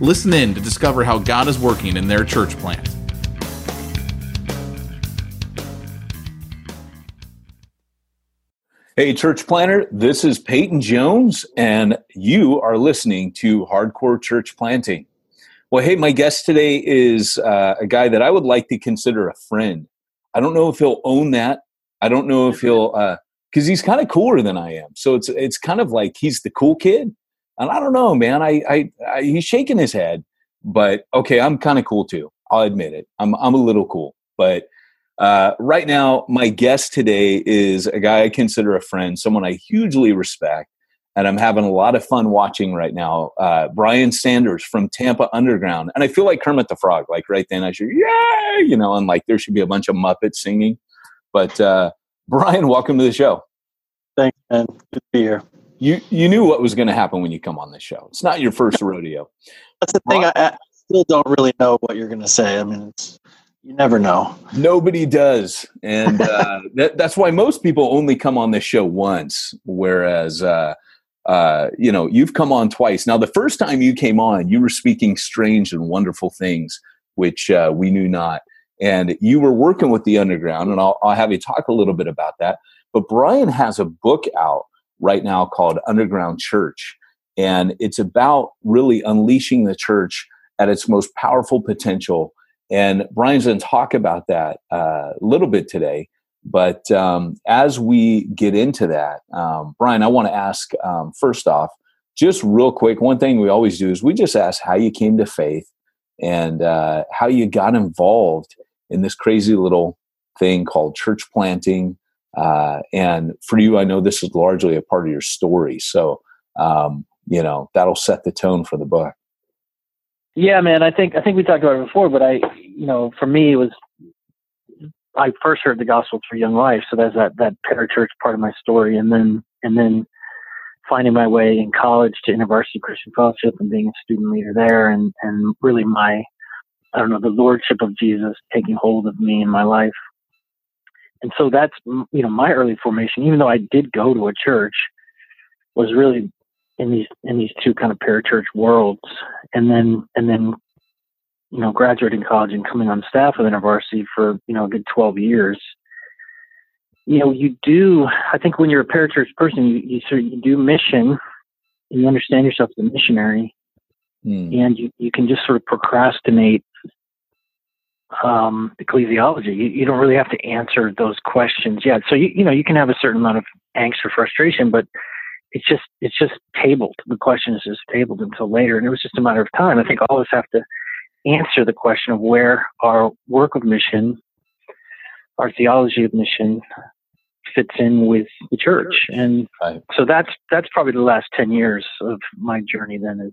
Listen in to discover how God is working in their church plant. Hey, church planter, this is Peyton Jones, and you are listening to Hardcore Church Planting. Well, hey, my guest today is uh, a guy that I would like to consider a friend. I don't know if he'll own that. I don't know if he'll, because uh, he's kind of cooler than I am. So it's it's kind of like he's the cool kid, and I don't know, man. I, I, I he's shaking his head, but okay, I'm kind of cool too. I'll admit it. I'm I'm a little cool, but uh, right now, my guest today is a guy I consider a friend, someone I hugely respect, and I'm having a lot of fun watching right now. Uh, Brian Sanders from Tampa Underground, and I feel like Kermit the Frog. Like right then, I should yeah, you know, and like there should be a bunch of Muppets singing. But uh, Brian, welcome to the show. Thanks, man. Good to be here you you knew what was going to happen when you come on this show. It's not your first rodeo. That's the thing. I, I, still don't really know what you're going to say. I mean, it's you never know. Nobody does, and uh, that, that's why most people only come on this show once. Whereas, uh, uh, you know, you've come on twice. Now, the first time you came on, you were speaking strange and wonderful things, which uh, we knew not. And you were working with the underground, and I'll, I'll have you talk a little bit about that. But Brian has a book out right now called Underground Church. And it's about really unleashing the church at its most powerful potential. And Brian's going to talk about that uh, a little bit today. But um, as we get into that, um, Brian, I want to ask um, first off, just real quick, one thing we always do is we just ask how you came to faith and uh, how you got involved in this crazy little thing called church planting uh, and for you, I know this is largely a part of your story. So, um, you know, that'll set the tone for the book. Yeah, man. I think I think we talked about it before, but I, you know, for me, it was I first heard the gospel through Young Life, so that's that that parachurch part of my story, and then and then finding my way in college to InterVarsity Christian Fellowship and being a student leader there, and and really my I don't know the lordship of Jesus taking hold of me in my life and so that's you know my early formation even though i did go to a church was really in these in these two kind of parachurch worlds and then and then you know graduating college and coming on staff with InterVarsity for you know a good 12 years you know you do i think when you're a parachurch person you, you sort of you do mission and you understand yourself as a missionary mm. and you, you can just sort of procrastinate um, ecclesiology. You, you, don't really have to answer those questions yet. So you you know you can have a certain amount of angst or frustration, but it's just it's just tabled. The question is just tabled until later, and it was just a matter of time. I think all of us have to answer the question of where our work of mission, our theology of mission, fits in with the church, and right. so that's that's probably the last ten years of my journey. Then is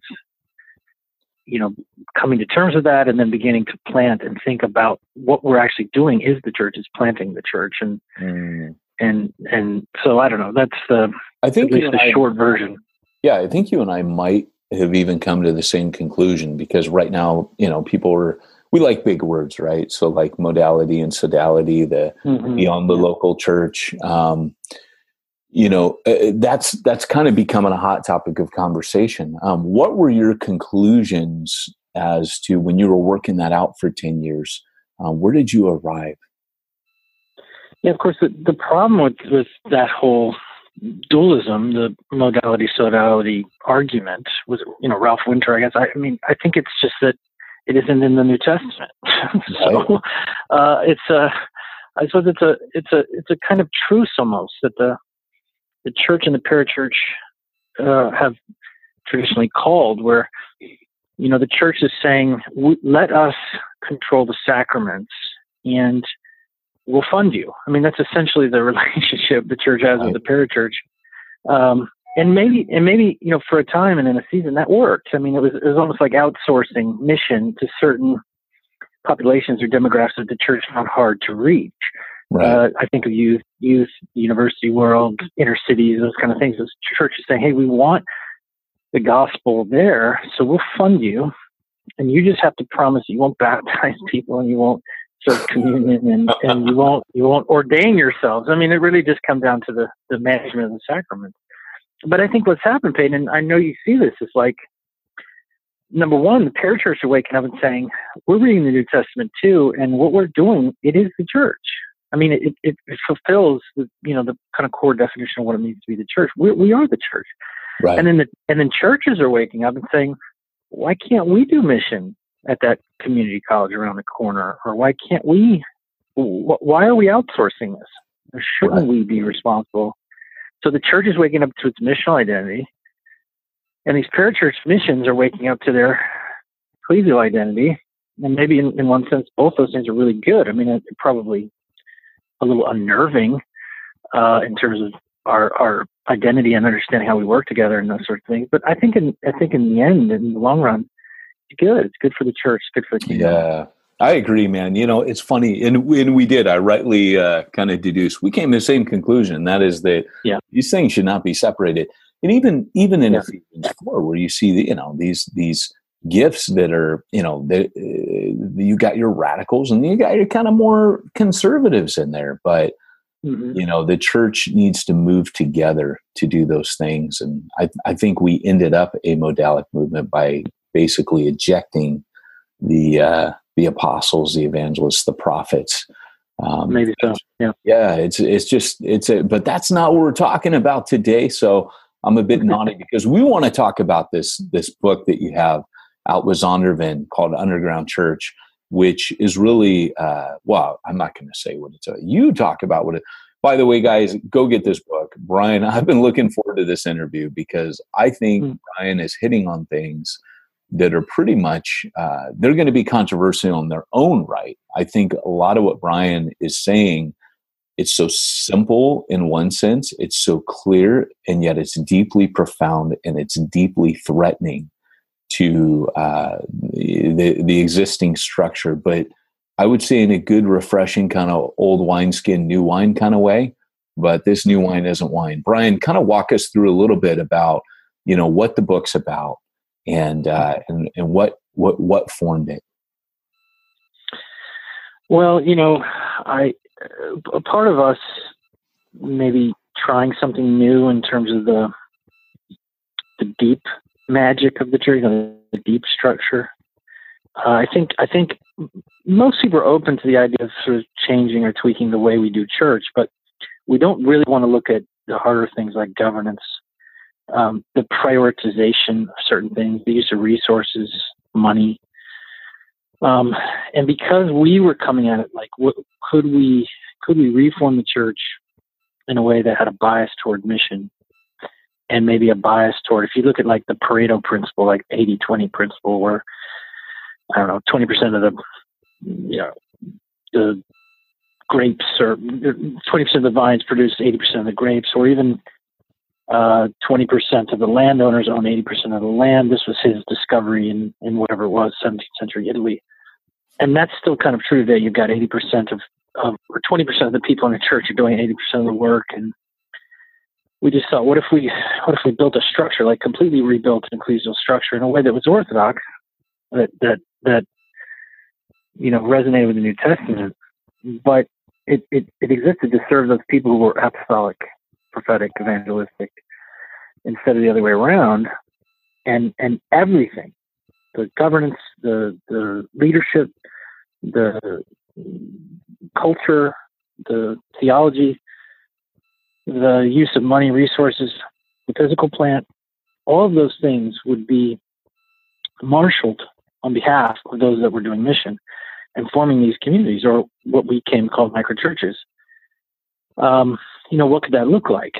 you know, coming to terms with that and then beginning to plant and think about what we're actually doing is the church is planting the church and mm. and and so I don't know. That's the I think the I, short version. Yeah, I think you and I might have even come to the same conclusion because right now, you know, people are we like big words, right? So like modality and sodality, the mm-hmm. beyond the yeah. local church. Um, you know uh, uh, that's that's kind of becoming a hot topic of conversation. Um, what were your conclusions as to when you were working that out for 10 years um, where did you arrive? Yeah of course the, the problem with, with that whole dualism the modality sodality argument was you know ralph winter i guess I, I, mean i think it's just that it isn't in the new testament. So uh, it's a I suppose it's a it's a it's a kind of truce almost that the the church and the parachurch uh, have traditionally called, where you know the church is saying, "Let us control the sacraments, and we'll fund you." I mean, that's essentially the relationship the church has right. with the parachurch. Um, and maybe and maybe you know for a time and in a season that worked. I mean, it was it was almost like outsourcing mission to certain populations or demographics that the church found hard to reach. Right. Uh, I think of youth, youth, university world, inner cities, those kind of things. Those churches saying, "Hey, we want the gospel there, so we'll fund you, and you just have to promise you won't baptize people and you won't serve communion and, and you won't you won't ordain yourselves." I mean, it really just comes down to the the management of the sacrament. But I think what's happened, Peyton, and I know you see this, is like number one, the parachurch are waking up and saying, "We're reading the New Testament too, and what we're doing, it is the church." I mean, it, it, it fulfills the you know the kind of core definition of what it means to be the church. We, we are the church, right. and then the and then churches are waking up and saying, "Why can't we do mission at that community college around the corner? Or why can't we? Why are we outsourcing this? Or shouldn't right. we be responsible?" So the church is waking up to its missional identity and these parachurch missions are waking up to their ecclesial identity. And maybe in, in one sense, both those things are really good. I mean, it probably a little unnerving uh, in terms of our, our identity and understanding how we work together and those sort of things. But I think in I think in the end, in the long run, it's good. It's good for the church. It's good for the kingdom. Yeah. I agree, man. You know, it's funny, and, and we did. I rightly uh, kind of deduced. We came to the same conclusion. That is that yeah. these things should not be separated and even even in yeah. Ephesians four, where you see the, you know these these gifts that are you know uh, you got your radicals and you got your kind of more conservatives in there, but mm-hmm. you know the church needs to move together to do those things, and I I think we ended up a modalic movement by basically ejecting the uh, the apostles, the evangelists, the prophets. Um, Maybe so. Yeah. Yeah. It's it's just it's a but that's not what we're talking about today. So I'm a bit naughty because we want to talk about this this book that you have out with Zondervan called Underground Church, which is really uh, well. I'm not going to say what it's. A, you talk about what it. By the way, guys, go get this book, Brian. I've been looking forward to this interview because I think mm. Brian is hitting on things that are pretty much uh, they're going to be controversial in their own right. I think a lot of what Brian is saying it's so simple in one sense it's so clear and yet it's deeply profound and it's deeply threatening to uh, the, the existing structure but i would say in a good refreshing kind of old wineskin new wine kind of way but this new wine isn't wine. Brian kind of walk us through a little bit about you know what the book's about and uh, and, and what what what formed it. Well you know i a part of us maybe trying something new in terms of the the deep magic of the church, the deep structure. Uh, I think I think most people are open to the idea of sort of changing or tweaking the way we do church, but we don't really want to look at the harder things like governance, um, the prioritization of certain things, the use of resources, money, um, and because we were coming at it like, what, could we could we reform the church in a way that had a bias toward mission and maybe a bias toward if you look at like the Pareto principle, like 80-20 principle, where I don't know, 20% of the you know the grapes or 20% of the vines produce 80% of the grapes, or even uh, 20% of the landowners own 80% of the land. This was his discovery in, in whatever it was, 17th century Italy and that's still kind of true today. You've got 80% of, of or 20% of the people in the church are doing 80% of the work. And we just thought, what if we, what if we built a structure, like completely rebuilt an ecclesial structure in a way that was orthodox, that, that, that, you know, resonated with the New Testament, but it, it, it existed to serve those people who were apostolic, prophetic, evangelistic, instead of the other way around. And, and everything, the governance, the, the leadership, the culture, the theology, the use of money, resources, the physical plant, all of those things would be marshaled on behalf of those that were doing mission and forming these communities, or what we came to call micro churches. Um, you know, what could that look like?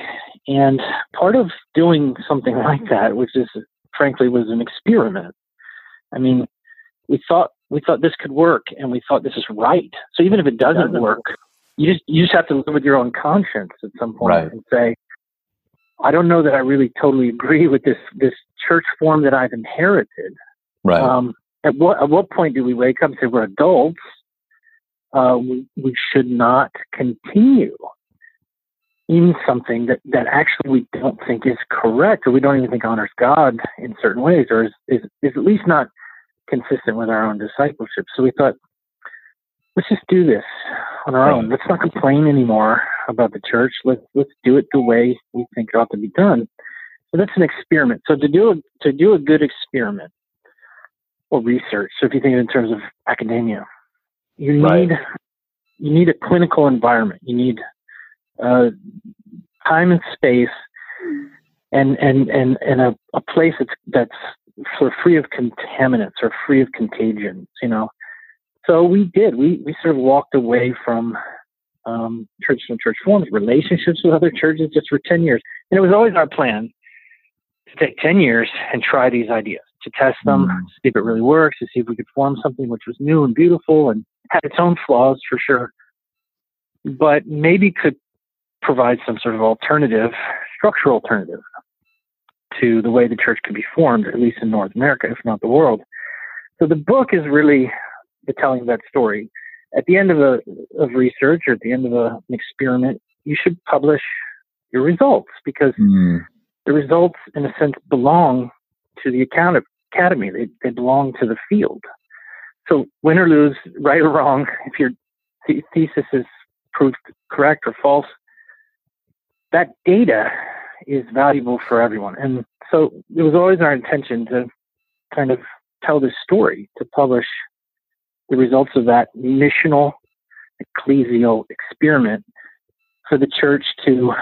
And part of doing something like that, which is frankly was an experiment. I mean, we thought we thought this could work and we thought this is right. So even if it doesn't, doesn't work, you just you just have to live with your own conscience at some point right. and say, I don't know that I really totally agree with this this church form that I've inherited. Right. Um, at what at what point do we wake up and say we're adults? Uh, we we should not continue in something that that actually we don't think is correct, or we don't even think honors God in certain ways, or is is, is at least not consistent with our own discipleship. So we thought, let's just do this on our own. Let's not complain anymore about the church. Let's let's do it the way we think it ought to be done. So that's an experiment. So to do a, to do a good experiment or research, so if you think in terms of academia, you need Right. you need a clinical environment. You need uh, time and space, and and and and a, a place that's that's sort of free of contaminants or free of contagions. You know, so we did. We we sort of walked away from um, church and church forms, relationships with other churches, just for ten years, and it was always our plan to take ten years and try these ideas, to test them, Mm. see if it really works, to see if we could form something which was new and beautiful and had its own flaws for sure, but maybe could provide some sort of alternative, structural alternative to the way the church could be formed, at least in North America, if not the world. So the book is really the telling of that story. At the end of a of research or at the end of a, an experiment, you should publish your results because Mm. the results, in a sense, belong to the account academy. They, they belong to the field. So win or lose, right or wrong, if your the- thesis is proved correct or false, that data is valuable for everyone. And so it was always our intention to kind of tell this story, to publish the results of that missional ecclesial experiment for the church to,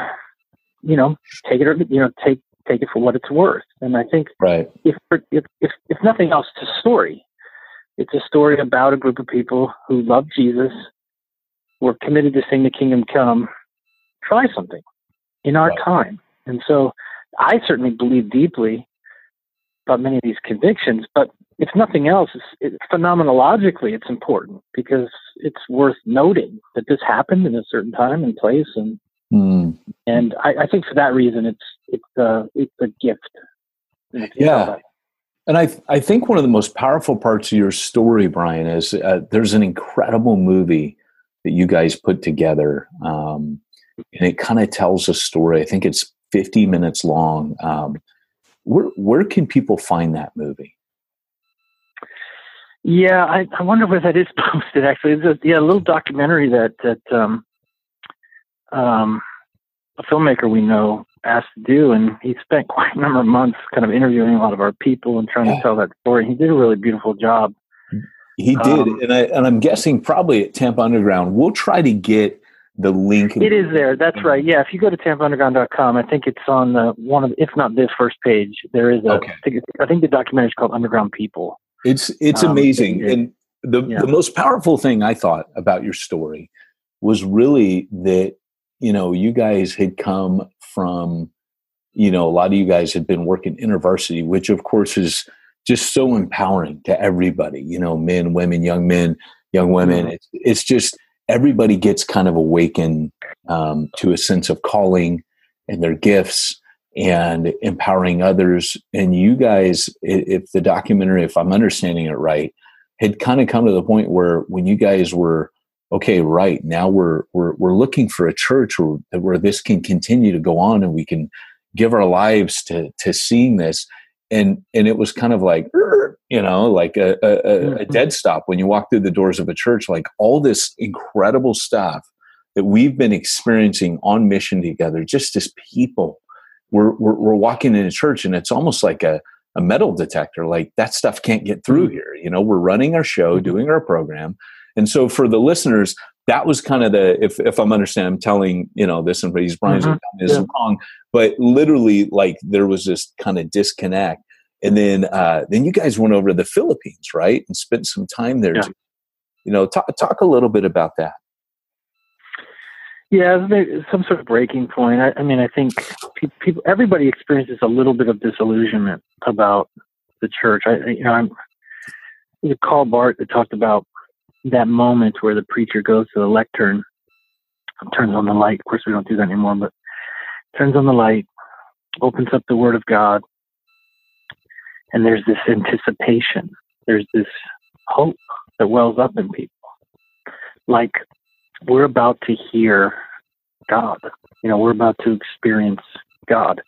you know, take it or you know, take take it for what it's worth. And I think Right. if if if, if nothing else, it's a story. It's a story about a group of people who love Jesus, were committed to seeing the kingdom come. Try something in our Right. time, and so I certainly believe deeply about many of these convictions. But if nothing else, it's, it, phenomenologically, it's important because it's worth noting that this happened in a certain time and place, and Mm. and I, I think for that reason, it's it's a it's a gift. And Yeah. And I, I think one of the most powerful parts of your story, Brian, is uh, there's an incredible movie that you guys put together, um, and it kind of tells a story. I think it's 50 minutes long. Um, where where can people find that movie? Yeah, I, I wonder where that is posted. Actually, it's a, yeah, a little documentary that that um, um, a filmmaker we know asked to do, and he spent quite a number of months kind of interviewing a lot of our people and trying Yeah. to tell that story. He did a really beautiful job. He did, Um, and I and I'm guessing probably at Tampa Underground. We'll try to get the link. It is there. That's right. Yeah, if you go to tampaunderground.com, I think it's on the one of, if not this first page, there is a. Okay. I think, I think the documentary is called Underground People. It's it's Um, amazing, it- and the yeah. the most powerful thing I thought about your story was really that you know you guys had come from you know a lot of you guys had been working intervarsity, which of course is just so empowering to everybody. You know, men, women, young men, young women. Mhm. It's it's just everybody gets kind of awakened um, to a sense of calling and their gifts and empowering others. And you guys, if the documentary, if I'm understanding it right, had kind of come to the point where when you guys were okay, right now we're we're we're looking for a church where where this can continue to go on and we can give our lives to to seeing this. And and it was kind of like you know like a, a, a- a Mhm. dead stop when you walk through the doors of a church like all this incredible stuff that we've been experiencing on mission together just as people we're, we're, we're walking in a church and it's almost like a, a metal detector like that stuff can't get through Mhm. here you know we're running our show Mhm. doing our program and so for the listeners that was kind of the if, if i'm understanding i'm telling you know this and he's brian's Mhm. this Yeah. wrong but literally like there was this kind of disconnect and then uh then you guys went over to the philippines right and spent some time there Yeah. too. you know talk, talk a little bit about that Yeah, some sort of breaking point. I, I mean, I think people, everybody experiences a little bit of disillusionment about the church. I, you know, I'm Karl Barth that talked about that moment where the preacher goes to the lectern, turns on the light. Of course, we don't do that anymore, but turns on the light, opens up the Word of God, and there's this anticipation, there's this hope that wells up in people. Like we're about to hear God. You know, we're about to experience God.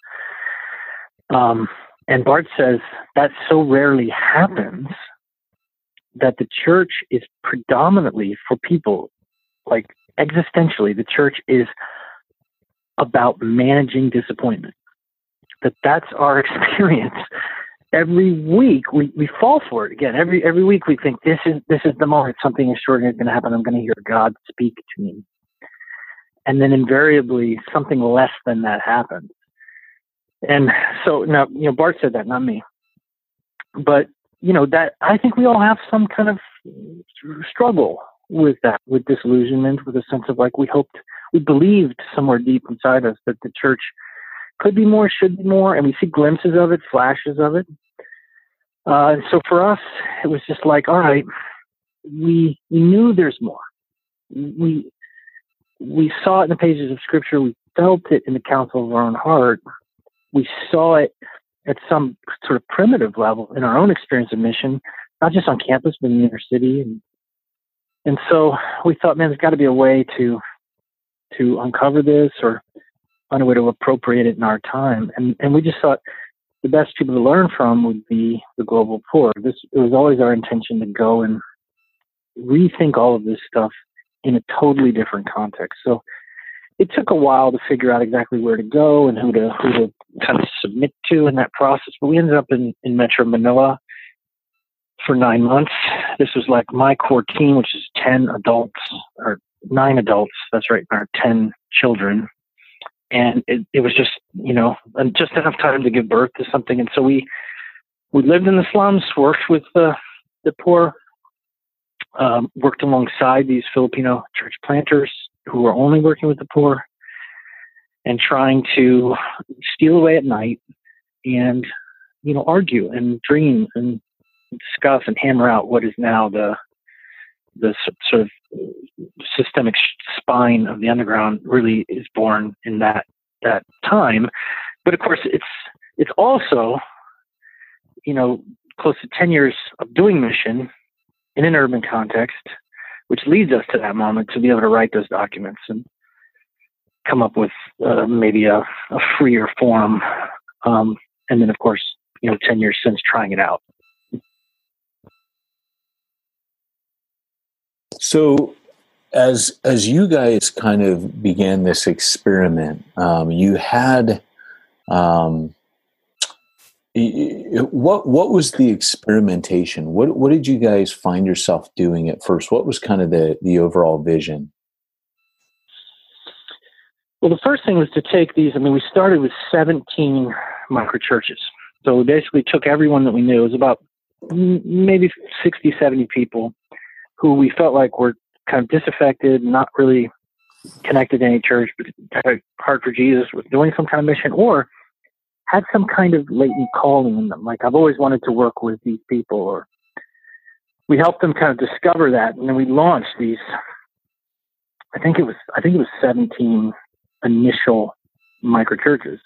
Um, and Barth says that so rarely happens that the church is predominantly for people, like existentially, the church is about managing disappointment. That that's our experience. Every week we, we fall for it again. Every every week we think this is this is the moment something extraordinary is going to happen. I'm going to hear God speak to me, and then invariably something less than that happens. And so now you know Barth said that, not me. But you know that I think we all have some kind of struggle with that, with disillusionment, with a sense of like we hoped, we believed somewhere deep inside us that the church could be more, should be more, and we see glimpses of it, flashes of it. Uh, so for us, it was just like, all right, we we knew there's more. We we saw it in the pages of Scripture. We felt it in the counsel of our own heart. We saw it at some sort of primitive level in our own experience of mission, not just on campus, but in the inner city. And, and so we thought, man, there's got to be a way to to uncover this or find a way to appropriate it in our time. And and we just thought the best people to learn from would be the global poor. This it was always our intention to go and rethink all of this stuff in a totally different context. So it took a while to figure out exactly where to go and who to who to kind of submit to in that process. But we ended up in, in Metro Manila for nine months. This was like my core team, which is ten adults or nine adults. That's right, our ten children. And it, it was just, you know, just enough time to give birth to something. And so we we lived in the slums, worked with the the poor, um, worked alongside these Filipino church planters who were only working with the poor and trying to steal away at night and you know argue and dream and discuss and hammer out what is now the the sort of systemic spine of the underground really is born in that that time but of course it's it's also you know close to 10 years of doing mission in an urban context which leads us to that moment to be able to write those documents and come up with uh, maybe a, a, freer form. Um, and then, of course, you know, 10 years since trying it out. So, as as you guys kind of began this experiment, um, you had um, what what was the experimentation? What what did you guys find yourself doing at first? What was kind of the the overall vision? Well, the first thing was to take these. I mean, we started with 17 micro churches. So we basically took everyone that we knew. It was about maybe 60, 70 people who we felt like were kind of disaffected, not really connected to any church, but had a heart for Jesus, was doing some kind of mission, or had some kind of latent calling in them. Like I've always wanted to work with these people, or we helped them kind of discover that, and then we launched these. I think it was I think it was 17 initial micro churches.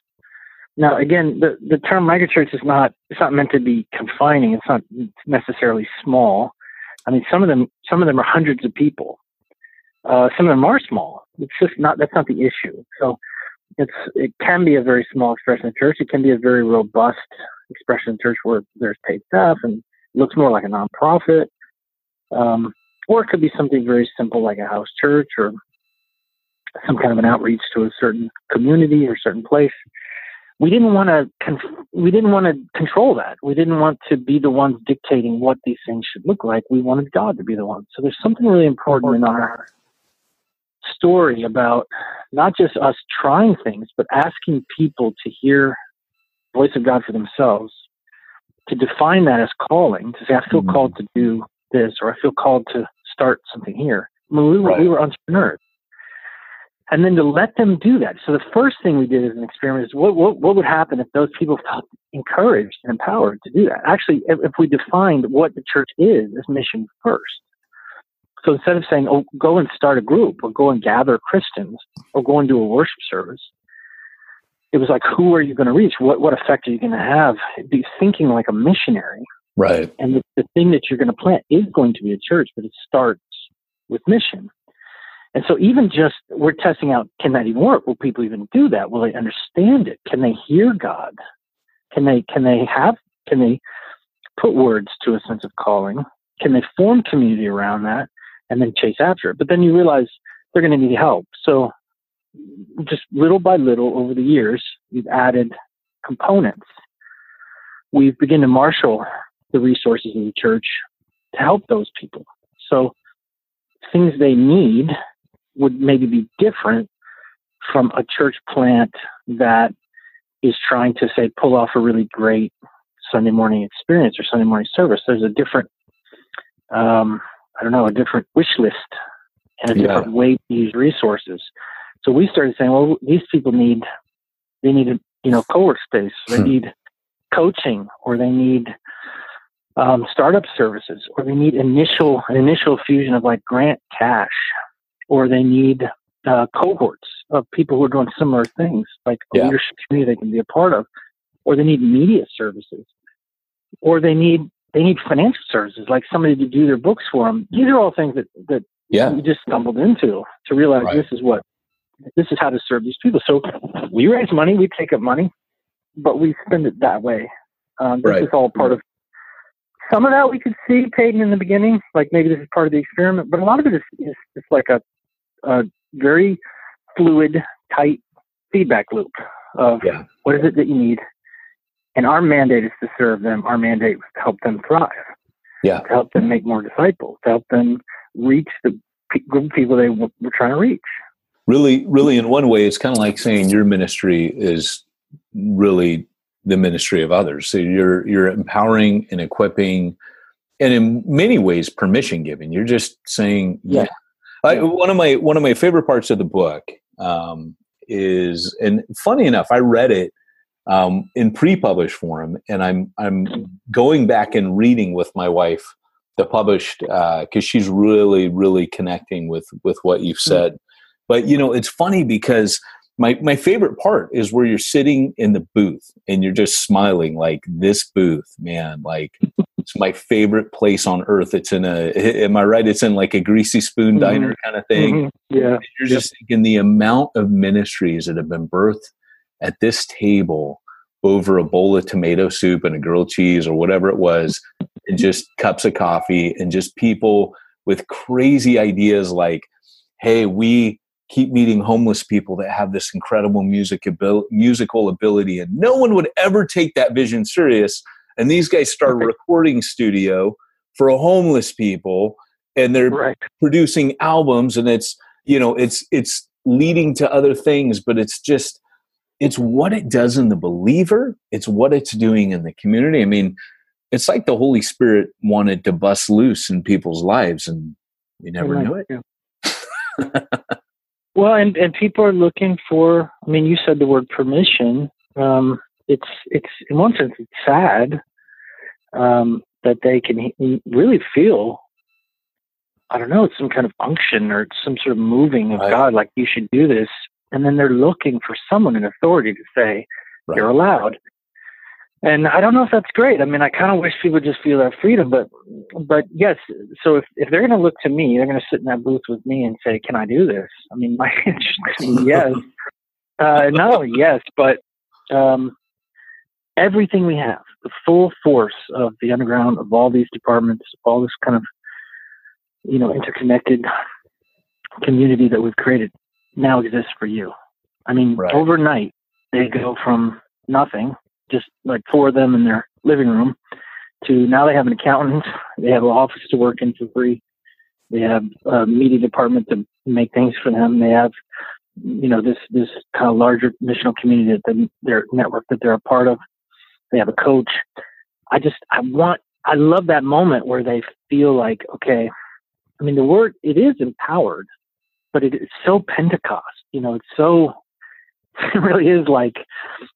Now, again, the, the term microchurch is not it's not meant to be confining. It's not necessarily small. I mean, some of them some of them are hundreds of people. Uh, some of them are small. It's just not that's not the issue. So it's it can be a very small expression of church. It can be a very robust expression of church where there's paid staff and looks more like a nonprofit. Um, or it could be something very simple like a house church or some kind of an outreach to a certain community or certain place. We didn't want to we didn't want to control that. We didn't want to be the ones dictating what these things should look like. We wanted God to be the one. So there's something really important in our story about not just us trying things, but asking people to hear the voice of God for themselves, to define that as calling, to say, I feel mm-hmm. called to do this, or I feel called to start something here. I mean, we were, right. we were entrepreneurs and then to let them do that. So the first thing we did as an experiment is what, what, what would happen if those people felt encouraged and empowered to do that? Actually, if, if we defined what the church is as mission first. So instead of saying, oh, go and start a group or go and gather Christians or go and do a worship service, it was like, who are you going to reach? What what effect are you going to have? Be thinking like a missionary, right? And the, the thing that you're going to plant is going to be a church, but it starts with mission. And so, even just we're testing out, can that even work? Will people even do that? Will they understand it? Can they hear God? Can they can they have can they put words to a sense of calling? Can they form community around that and then chase after it? But then you realize they're going to need help. So just little by little over the years, we've added components. We've begun to marshal the resources of the church to help those people. So things they need would maybe be different from a church plant that is trying to say pull off a really great Sunday morning experience or Sunday morning service. There's a different, um, I don't know, a different wish list and a different way to use resources. So we started saying, well, these people need, they need, a, you know, co-work space. They hmm. need coaching or they need um, startup services or they need initial, an initial fusion of like grant cash or they need uh, cohorts of people who are doing similar things, like a yeah. leadership community they can be a part of, or they need media services, or they need they need financial services, like somebody to do their books for them. These are all things that that yeah. we just stumbled into to realize right. this is what this is how to serve these people. So we raise money, we take up money, but we spend it that way. Um, this right. is all part of some of that we could see Peyton in the beginning, like maybe this is part of the experiment, but a lot of it is, is just like a, a very fluid, tight feedback loop of yeah. what is it that you need. And our mandate is to serve them. Our mandate is to help them thrive. Yeah. To help them make more disciples, to help them reach the group of people they were trying to reach really really in one way it's kind of like saying your ministry is really the ministry of others so you're you're empowering and equipping and in many ways permission giving you're just saying yeah, I, one of my one of my favorite parts of the book um, is and funny enough i read it um, in pre-published form and i'm i'm going back and reading with my wife the published because uh, she's really really connecting with with what you've hmm. said but you know, it's funny because my my favorite part is where you're sitting in the booth and you're just smiling like this booth, man, like it's my favorite place on earth. It's in a am I right? It's in like a greasy spoon mm-hmm. diner kind of thing. Mm-hmm. Yeah. You're just thinking the amount of ministries that have been birthed at this table over a bowl of tomato soup and a grilled cheese or whatever it was, and just cups of coffee and just people with crazy ideas like, hey, we keep meeting homeless people that have this incredible music abil- musical ability and no one would ever take that vision serious and these guys start a recording studio for homeless people and they're right. producing albums and it's you know it's it's leading to other things but it's just it's what it does in the believer it's what it's doing in the community i mean it's like the holy spirit wanted to bust loose in people's lives and we never knew it Well, and and people are looking for. I mean, you said the word permission. Um, it's it's in one sense it's sad um, that they can really feel. I don't know. It's some kind of unction or some sort of moving of right. God, like you should do this, and then they're looking for someone in authority to say right. you're allowed. And I don't know if that's great. I mean, I kind of wish people just feel that freedom, but but yes. So if, if they're going to look to me, they're going to sit in that booth with me and say, "Can I do this?" I mean, my answer yes. Uh, no, yes, but um, everything we have, the full force of the underground, of all these departments, all this kind of you know interconnected community that we've created, now exists for you. I mean, right. overnight they go from nothing just like four of them in their living room to now they have an accountant, they have an office to work in for free, they have a media department to make things for them, they have you know this this kind of larger missional community that their network that they're a part of. They have a coach. I just I want I love that moment where they feel like okay. I mean the word it is empowered, but it is so Pentecost. You know, it's so it really is like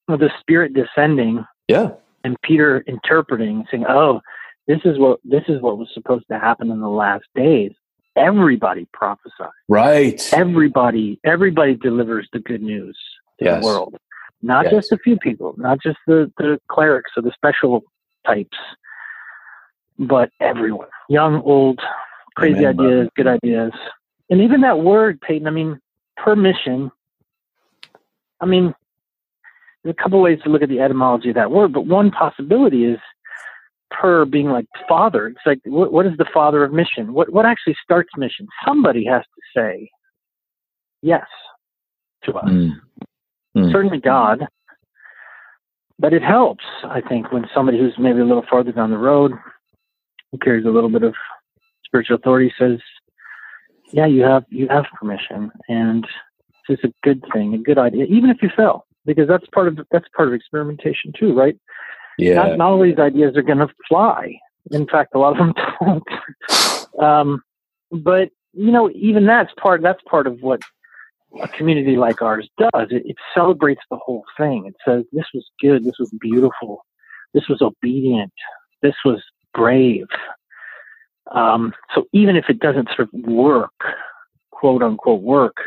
the spirit descending. Yeah. And Peter interpreting, saying, "Oh, this is what this is what was supposed to happen in the last days." Everybody prophesies. Right. Everybody, everybody delivers the good news to yes. the world. Not just a few people, not just the, the clerics or the special types, but everyone, young, old, crazy Amen, ideas, good ideas. And even that word, Peyton, I mean, permission, I mean, there's a couple ways to look at the etymology of that word, but one possibility is per being like father. It's like, what, what is the father of mission? What, what actually starts mission? Somebody has to say yes to us. Mm. Mm. Certainly God. But it helps, I think, when somebody who's maybe a little farther down the road, who carries a little bit of spiritual authority, says, "Yeah, you have you have permission, and this is a good thing, a good idea, even if you fail, because that's part of that's part of experimentation too, right? Yeah. Not, not all these ideas are going to fly. In fact, a lot of them don't. Um, but you know, even that's part that's part of what a community like ours does. It, it celebrates the whole thing. It says this was good, this was beautiful, this was obedient, this was brave. Um, so even if it doesn't sort of work, quote unquote work,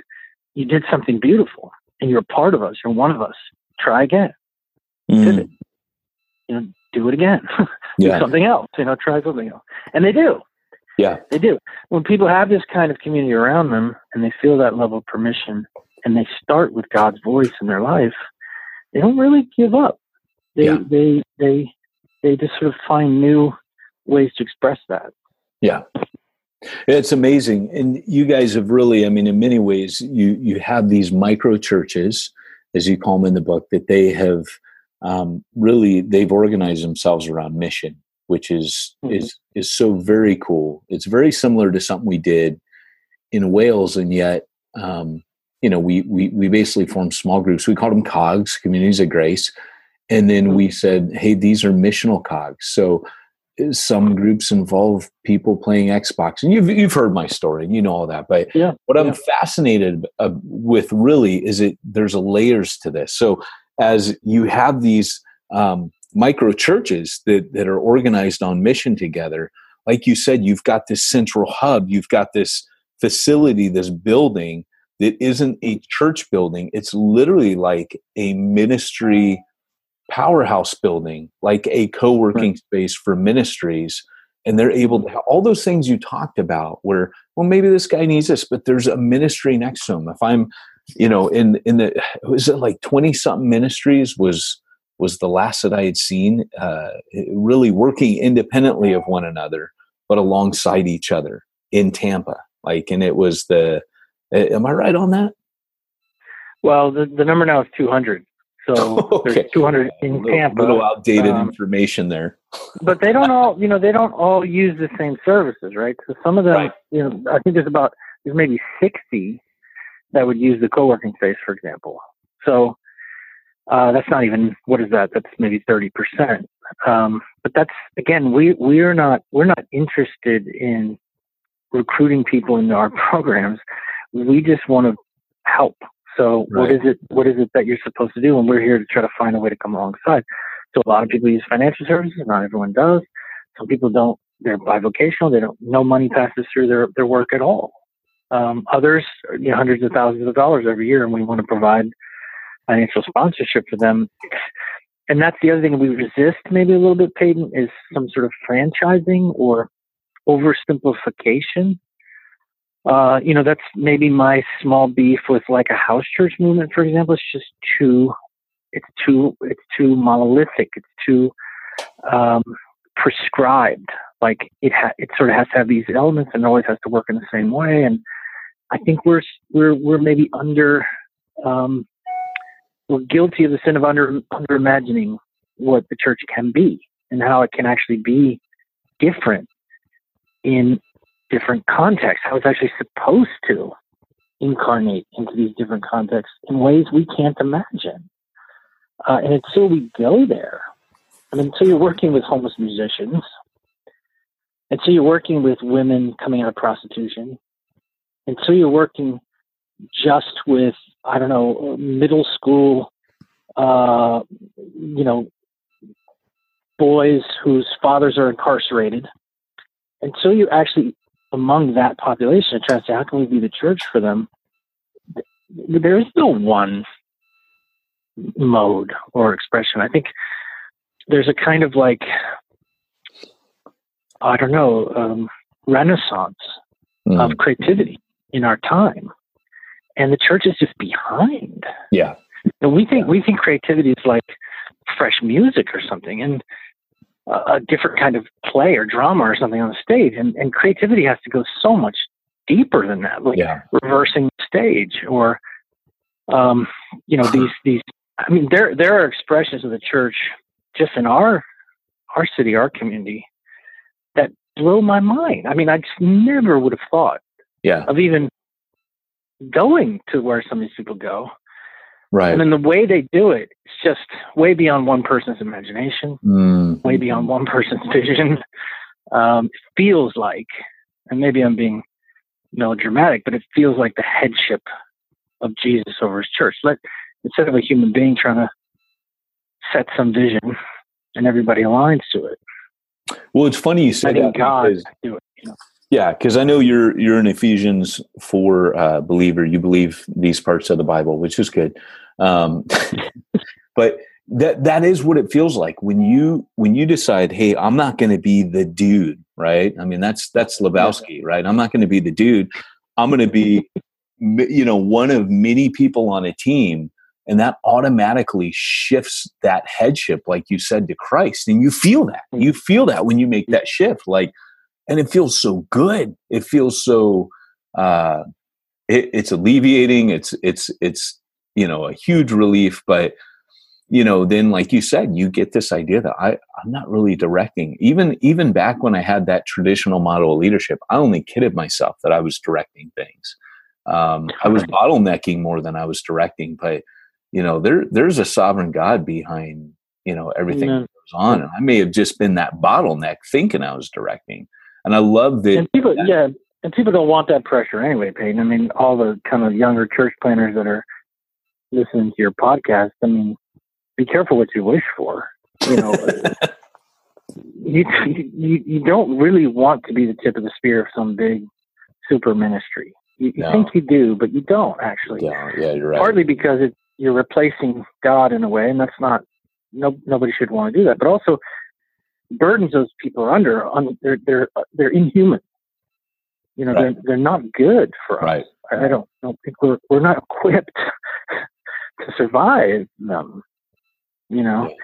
you did something beautiful, and you're a part of us. You're one of us. Try again. Mm. You know, do it again. do Yeah. something else. You know, try something else, and they do. Yeah. They do. When people have this kind of community around them and they feel that level of permission and they start with God's voice in their life, they don't really give up. They Yeah. they they they just sort of find new ways to express that. Yeah. It's amazing. And you guys have really, I mean, in many ways, you you have these micro churches, as you call them in the book, that they have um, really they've organized themselves around mission, which is Mhm. is is so very cool. It's very similar to something we did in Wales, and yet um, you know, we we we basically formed small groups. We called them COGS, Communities of Grace, and then we said, hey, these are missional COGS. So some groups involve people playing Xbox, and you've you've heard my story, and you know all that. But Yeah, what I'm yeah. fascinated uh, with really is it there's a layers to this. So as you have these um, micro churches that that are organized on mission together, like you said, you've got this central hub, you've got this facility, this building that isn't a church building. It's literally like a ministry powerhouse building, like a co-working space for ministries. And they're able to all those things you talked about where, well, maybe this guy needs this, but there's a ministry next to him. If I'm, you know, in in the was it like 20 something ministries was was the last that I had seen, uh, really working independently of one another, but alongside each other in Tampa. Like, and it was the, am I right on that? Well, the, the number now is 200. So Okay. there's 200 A in little, Tampa. little outdated um, information there. but they don't all you know they don't all use the same services right so some of them Right. you know i think there's about there's maybe 60 that would use the co-working space for example so uh, that's not even what is that that's maybe 30% um, but that's again we we're not we're not interested in recruiting people into our programs we just want to help so what Right. is it what is it that you're supposed to do and we're here to try to find a way to come alongside so a lot of people use financial services. Not everyone does. Some people don't. They're bivocational. They don't. No money passes through their their work at all. Um, others, you know, hundreds of thousands of dollars every year, and we want to provide financial sponsorship for them. And that's the other thing we resist, maybe a little bit, Peyton, is some sort of franchising or oversimplification. Uh, you know, that's maybe my small beef with like a house church movement, for example. It's just too it's too it's too monolithic it's too um, prescribed like it ha- it sort of has to have these elements and always has to work in the same way and i think we're we're we're maybe under um, we're guilty of the sin of under under imagining what the church can be and how it can actually be different in different contexts how it's actually supposed to incarnate into these different contexts in ways we can't imagine. Uh, and until we go there, mean, until you're working with homeless musicians, until you're working with women coming out of prostitution, until you're working just with, I don't know, middle school, uh, you know, boys whose fathers are incarcerated, until you're actually among that population and trying to say, how can we be the church for them? There is no one mode or expression. I think there's a kind of like I don't know um, renaissance Mm. of creativity in our time, and the church is just behind. yeah. And we think we think creativity is like fresh music or something, and a, a different kind of play or drama or something on the stage. And, and creativity has to go so much deeper than that, like Yeah. reversing the stage or, um, you know, these these. I mean, there there are expressions of the church just in our our city, our community, that blow my mind. I mean, I just never would have thought Yeah. of even going to where some of these people go. Right. And then the way they do it, it's just way beyond one person's imagination, Mm. way beyond one person's vision. Um, it feels like, and maybe I'm being melodramatic, but it feels like the headship of Jesus over his church. Let instead of a human being trying to set some vision and everybody aligns to it, Well, it's funny you say letting that God because do it. You know? Yeah, because I know you're you're an Ephesians four uh, believer. You believe these parts of the Bible, which is good. Um, but that that is what it feels like when you when you decide, hey, I'm not going to be the dude, right? I mean, that's that's Lebowski, right? I'm not going to be the dude. I'm going to be, you know, one of many people on a team, and that automatically shifts that headship, like you said, to Christ, and you feel that. You feel that when you make that shift, like and it feels so good. It feels so uh it, it's alleviating. It's it's it's you know a huge relief but you know then like you said you get this idea that i i'm not really directing. Even even back when i had that traditional model of leadership i only kidded myself that i was directing things. Um i was bottlenecking more than i was directing but you know there there's a sovereign god behind you know everything Amen. that goes on and i may have just been that bottleneck thinking i was directing and I love that. And people, yeah, and people don't want that pressure anyway, Peyton. I mean, all the kind of younger church planters that are listening to your podcast. I mean, be careful what you wish for. You know, you, you you don't really want to be the tip of the spear of some big super ministry. You, you No. think you do, but you don't actually. yeah, yeah, you're right. Partly because it, you're replacing God in a way, and that's not. No, nobody should want to do that. But also, burdens those people are under, on, they're they're they're inhuman. You know, Right. they're they're not good for us. right. I I don't don't think we're we're not equipped to survive them. You know,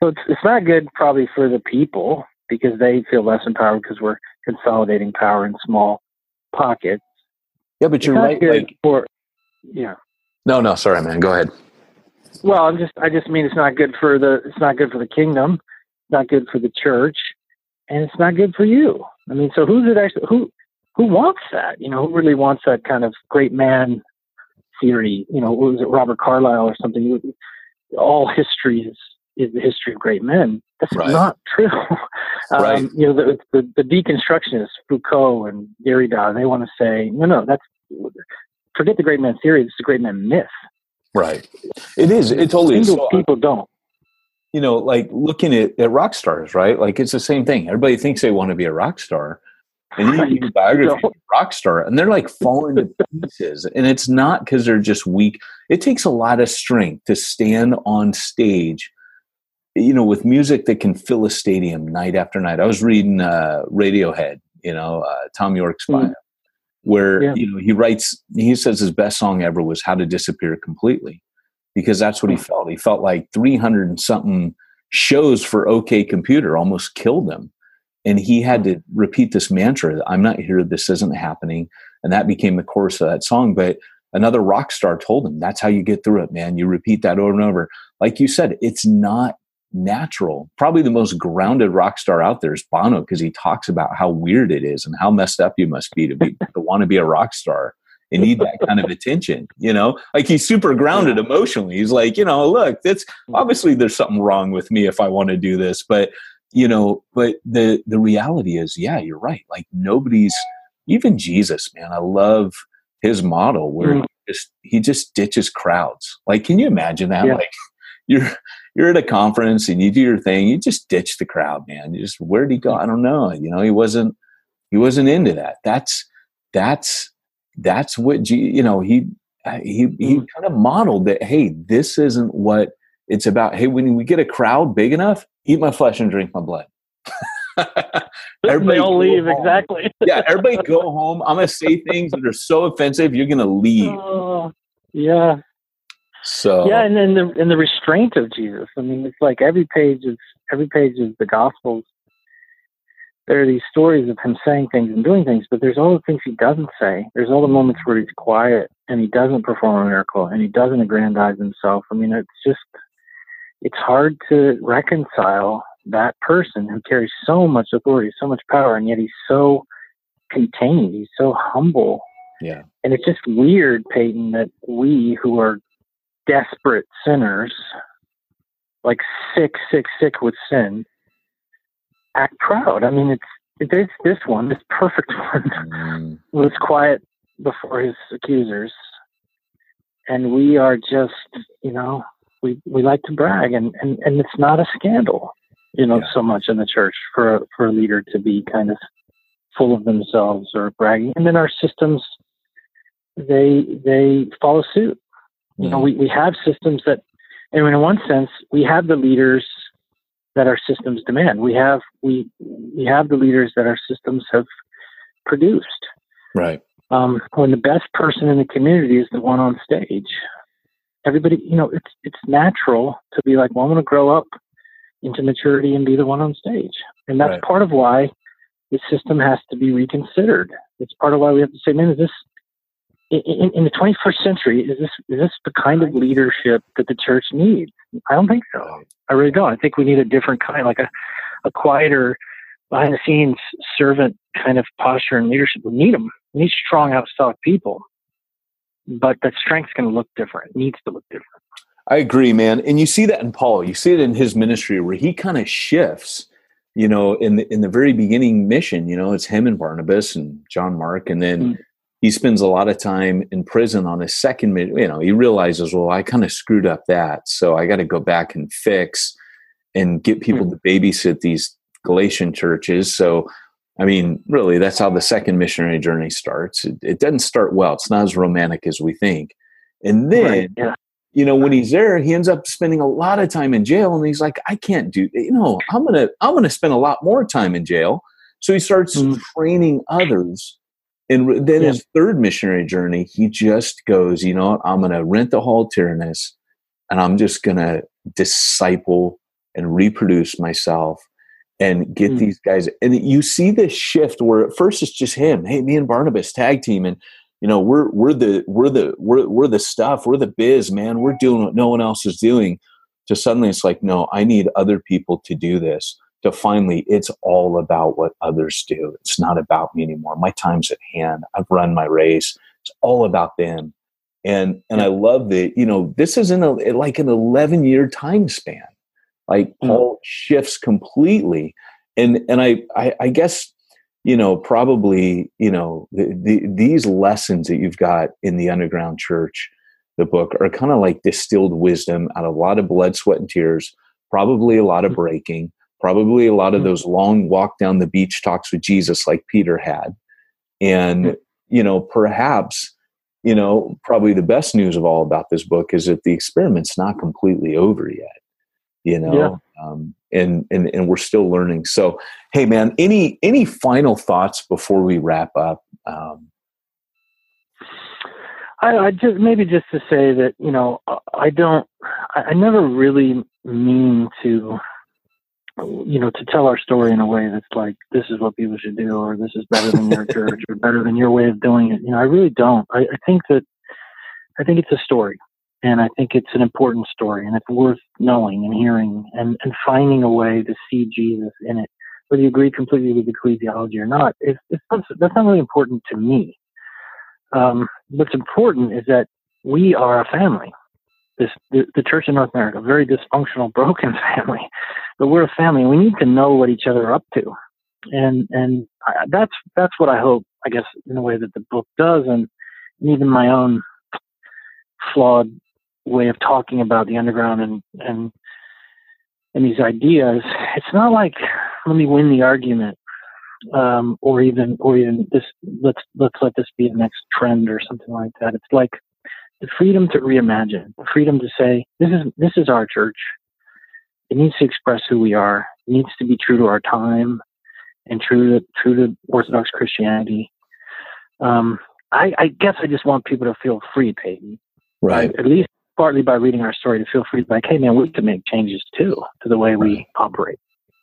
so it's it's not good probably for the people because they feel less empowered because we're consolidating power in small pockets. Yeah, but It's you're right. Like, for yeah. no, no, sorry, man. Go ahead. Well, I'm just I just mean it's not good for the it's not good for the kingdom, not good for the church, and it's not good for you. I mean, so who's it actually who who wants that? You know, who really wants that kind of great man theory? You know, what was it Robert Carlyle or something? All history is is the history of great men. That's Right. not true. um, Right. You know, the, the the deconstructionists, Foucault and Derrida, they want to say, no, no, that's forget the great man theory. It's is a great man myth. Right. It is. It totally is. Single So, people don't. You know, like looking at, at rock stars, right? Like it's the same thing. Everybody thinks they want to be a rock star. And you read a biography of a rock star and they're like falling to pieces. And it's not because they're just weak. It takes a lot of strength to stand on stage, you know, with music that can fill a stadium night after night. I was reading uh, Radiohead, you know, uh, Thom Yorke's bio, Mm. where, Yeah. you know, he writes, he says his best song ever was How to Disappear Completely because that's what he felt. He felt like 300 and something shows for OK Computer almost killed him. And he had to repeat this mantra I'm not here, this isn't happening. And that became the chorus of that song. But another rock star told him, That's how you get through it, man. You repeat that over and over. Like you said, it's not natural. Probably the most grounded rock star out there is Bono because he talks about how weird it is and how messed up you must be to be to want to be a rock star and need that kind of attention. You know, like he's super grounded emotionally. He's like, you know, look, that's obviously there's something wrong with me if I want to do this, but you know, but the the reality is, yeah, you're right. Like nobody's even Jesus, man. I love his model where Mm. he just he just ditches crowds. Like, can you imagine that? Yeah. Like you're you're at a conference and you do your thing, you just ditch the crowd, man. You just where'd he go? I don't know. You know, he wasn't he wasn't into that. That's that's that's what G, you know he he he Mm. kind of modeled that. Hey, this isn't what It's about, hey, when we get a crowd big enough, eat my flesh and drink my blood. everybody all leave home. exactly. yeah, everybody go home. I'm gonna say things that are so offensive. You're gonna leave. Uh, yeah. So yeah, and then the and the restraint of Jesus. I mean, it's like every page is every page of the Gospels. There are these stories of him saying things and doing things, but there's all the things he doesn't say. There's all the moments where he's quiet and he doesn't perform a miracle and he doesn't aggrandize himself. I mean, it's just it's hard to reconcile that person who carries so much authority, so much power, and yet he's so contained. He's so humble. Yeah. And it's just weird, Peyton, that we who are desperate sinners, like sick, sick, sick with sin, act proud. I mean, it's there's this one, this perfect one, mm. was quiet before his accusers, and we are just, you know, we we like to brag, and and and it's not a scandal you know, yeah. so much in the church for a, for a leader to be kind of full of themselves or bragging. And then our systems, they they follow suit. Mm-hmm. You know, we, we have systems that, and in one sense, we have the leaders that our systems demand. We have we we have the leaders that our systems have produced. Right. Um, when the best person in the community is the one on stage, everybody, you know, it's it's natural to be like, well, I want to grow up into maturity and be the one on stage. And that's right. part of why the system has to be reconsidered. It's part of why we have to say, man, is this in, in, the 21st century? Is this is this the kind of leadership that the church needs? I don't think so. I really don't. I think we need a different kind, like a a quieter, behind the scenes servant kind of posture and leadership. We need them. We need strong, outside people. But that strength's going to look different. It needs to look different. I agree, man. And you see that in Paul. You see it in his ministry where he kind of shifts. You know, in the in the very beginning mission, you know, it's him and Barnabas and John Mark, and then mm. He spends a lot of time in prison on his second. You know, he realizes, well, I kind of screwed up that, so I got to go back and fix and get people mm. to babysit these Galatian churches. So, I mean, really, that's how the second missionary journey starts. It, it doesn't start well. It's not as romantic as we think. And then right, yeah you know when he's there he ends up spending a lot of time in jail and he's like i can't do you know i'm gonna i'm gonna spend a lot more time in jail so he starts mm. training others and then yeah. his third missionary journey he just goes you know i'm gonna rent the hall tyrannus and i'm just gonna disciple and reproduce myself and get mm. these guys. And you see this shift where at first it's just him hey me and barnabas tag team and you know we're we're the we're the we're, we're the stuff we're the biz man. We're doing what no one else is doing. To suddenly it's like no i need other people to do this to finally it's all about what others do. It's not about me anymore. My time's at hand. I've run my race. It's all about them. And and i love that you know this is in a like an 11 year time span. Like mm. paul shifts completely. And and I, I i guess you know, probably, you know, the, the, these lessons that you've got in the underground church, the book, are kind of like distilled wisdom out of a lot of blood, sweat, and tears, probably a lot of mm-hmm. breaking, probably a lot of mm-hmm. those long walk down the beach talks with Jesus like Peter had. And, mm-hmm. you know, perhaps, you know, probably the best news of all about this book is that the experiment's not completely over yet you know yeah. um, and, and and we're still learning so hey man any any final thoughts before we wrap up um, I, I just maybe just to say that you know I don't I, I never really mean to you know to tell our story in a way that's like this is what people should do or this is better than your church or better than your way of doing it you know I really don't I, I think that I think it's a story and I think it's an important story and it's worth knowing and hearing and, and finding a way to see Jesus in it. Whether you agree completely with ecclesiology or not, it's, it's not, that's not really important to me. Um, what's important is that we are a family. This, the, the church in North America, very dysfunctional, broken family, but we're a family. We need to know what each other are up to, and and I, that's that's what I hope. I guess in a way that the book does, and, and even my own flawed way of talking about the underground and and and these ideas. It's not like let me win the argument, um, or even or even this let's let's let this be the next trend or something like that. It's like the freedom to reimagine, the freedom to say, this is, this is our church. It needs to express who we are. It needs to be true to our time and true to, true to Orthodox Christianity. Um, I, I guess I just want people to feel free, Peyton. Right. At least partly by reading our story to feel free to like, hey man, we can make changes too to the way we operate.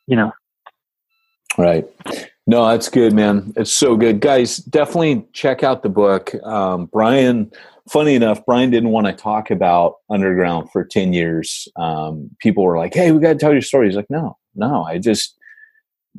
You know. Right. No, that's good, man. It's so good. Guys, definitely check out the book. Um, Brian, funny enough, Brian didn't want to talk about underground for 10 years. Um, people were like, hey, we got to tell your story. He's like, no, no, I just,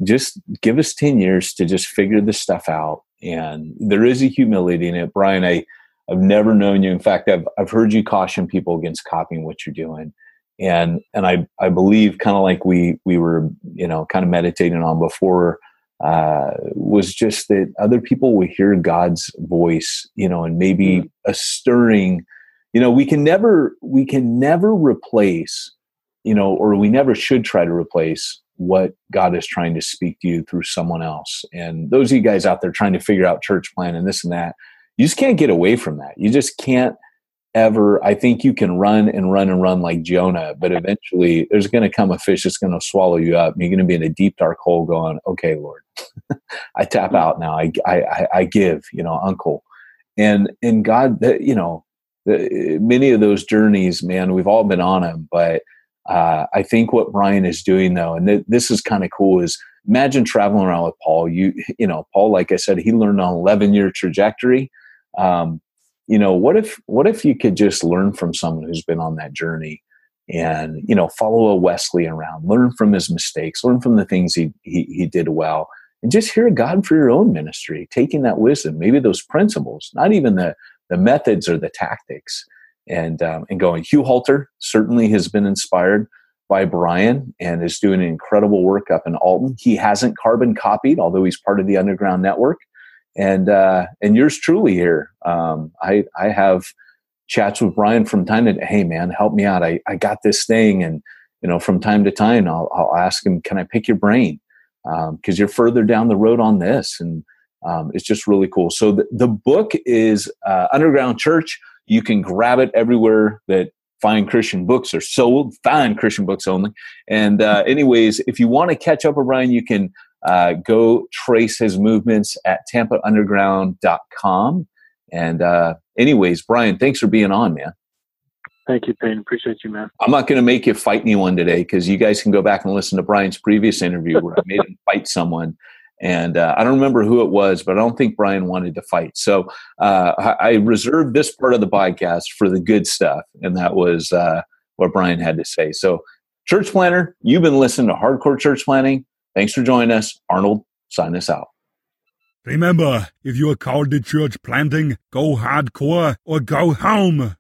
just give us 10 years to just figure this stuff out. And there is a humility in it. Brian, I, I've never known you. In fact, I've, I've heard you caution people against copying what you're doing. And, and I, I believe kind of like we, we were, you know, kind of meditating on before, uh, was just that other people will hear God's voice, you know, and maybe mm-hmm. a stirring, you know, we can never, we can never replace, you know, or we never should try to replace what God is trying to speak to you through someone else. And those of you guys out there trying to figure out church plan and this and that, you just can't get away from that. You just can't ever. I think you can run and run and run like Jonah, but eventually there's going to come a fish that's going to swallow you up. You're going to be in a deep, dark hole going, okay, Lord, I tap hmm. out now. I, I, I give, you know, uncle. And, and God, you know, many of those journeys, man, we've all been on them, but uh, I think what Brian is doing though, and th- this is kind of cool, is imagine traveling around with Paul. You, you know, Paul, like I said, he learned on 11 year trajectory. Um, you know, what if, what if you could just learn from someone who's been on that journey and, you know, follow a Wesley around, learn from his mistakes, learn from the things he, he, he did well, and just hear God for your own ministry, taking that wisdom, maybe those principles, not even the, the methods or the tactics, and um, and going. Hugh Halter certainly has been inspired by Brian and is doing incredible work up in Alton. He hasn't carbon copied, although he's part of the Underground Network. And uh, and yours truly here. Um, I I have chats with Brian from time to hey man, help me out. I, I got this thing, and you know from time to time I'll, I'll ask him, can I pick your brain? Because um, you're further down the road on this, and um, it's just really cool. So the, the book is uh, Underground Church you can grab it everywhere that fine Christian books are sold, fine Christian books only. And uh, anyways, if you want to catch up with Brian, you can uh, go trace his movements at tampaunderground.com. And uh, anyways, Brian, thanks for being on, man. Thank you, Payne. Appreciate you, man. I'm not going to make you fight anyone today because you guys can go back and listen to Brian's previous interview where I made him fight someone and uh, I don't remember who it was, but I don't think Brian wanted to fight. So uh, I, reserved this part of the podcast for the good stuff, and that was uh, what Brian had to say. So, church planter, you've been listening to Hardcore Church Planting. Thanks for joining us, Arnold. Sign us out. Remember, if you are called to church planting, go hardcore or go home.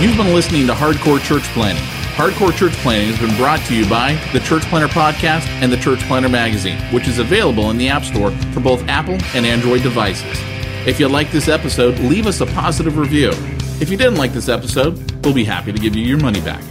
You've been listening to Hardcore Church Planting. Hardcore Church Planting has been brought to you by the Church Planter Podcast and the Church Planter Magazine, which is available in the App Store for both Apple and Android devices. If you like this episode, leave us a positive review. If you didn't like this episode, we'll be happy to give you your money back.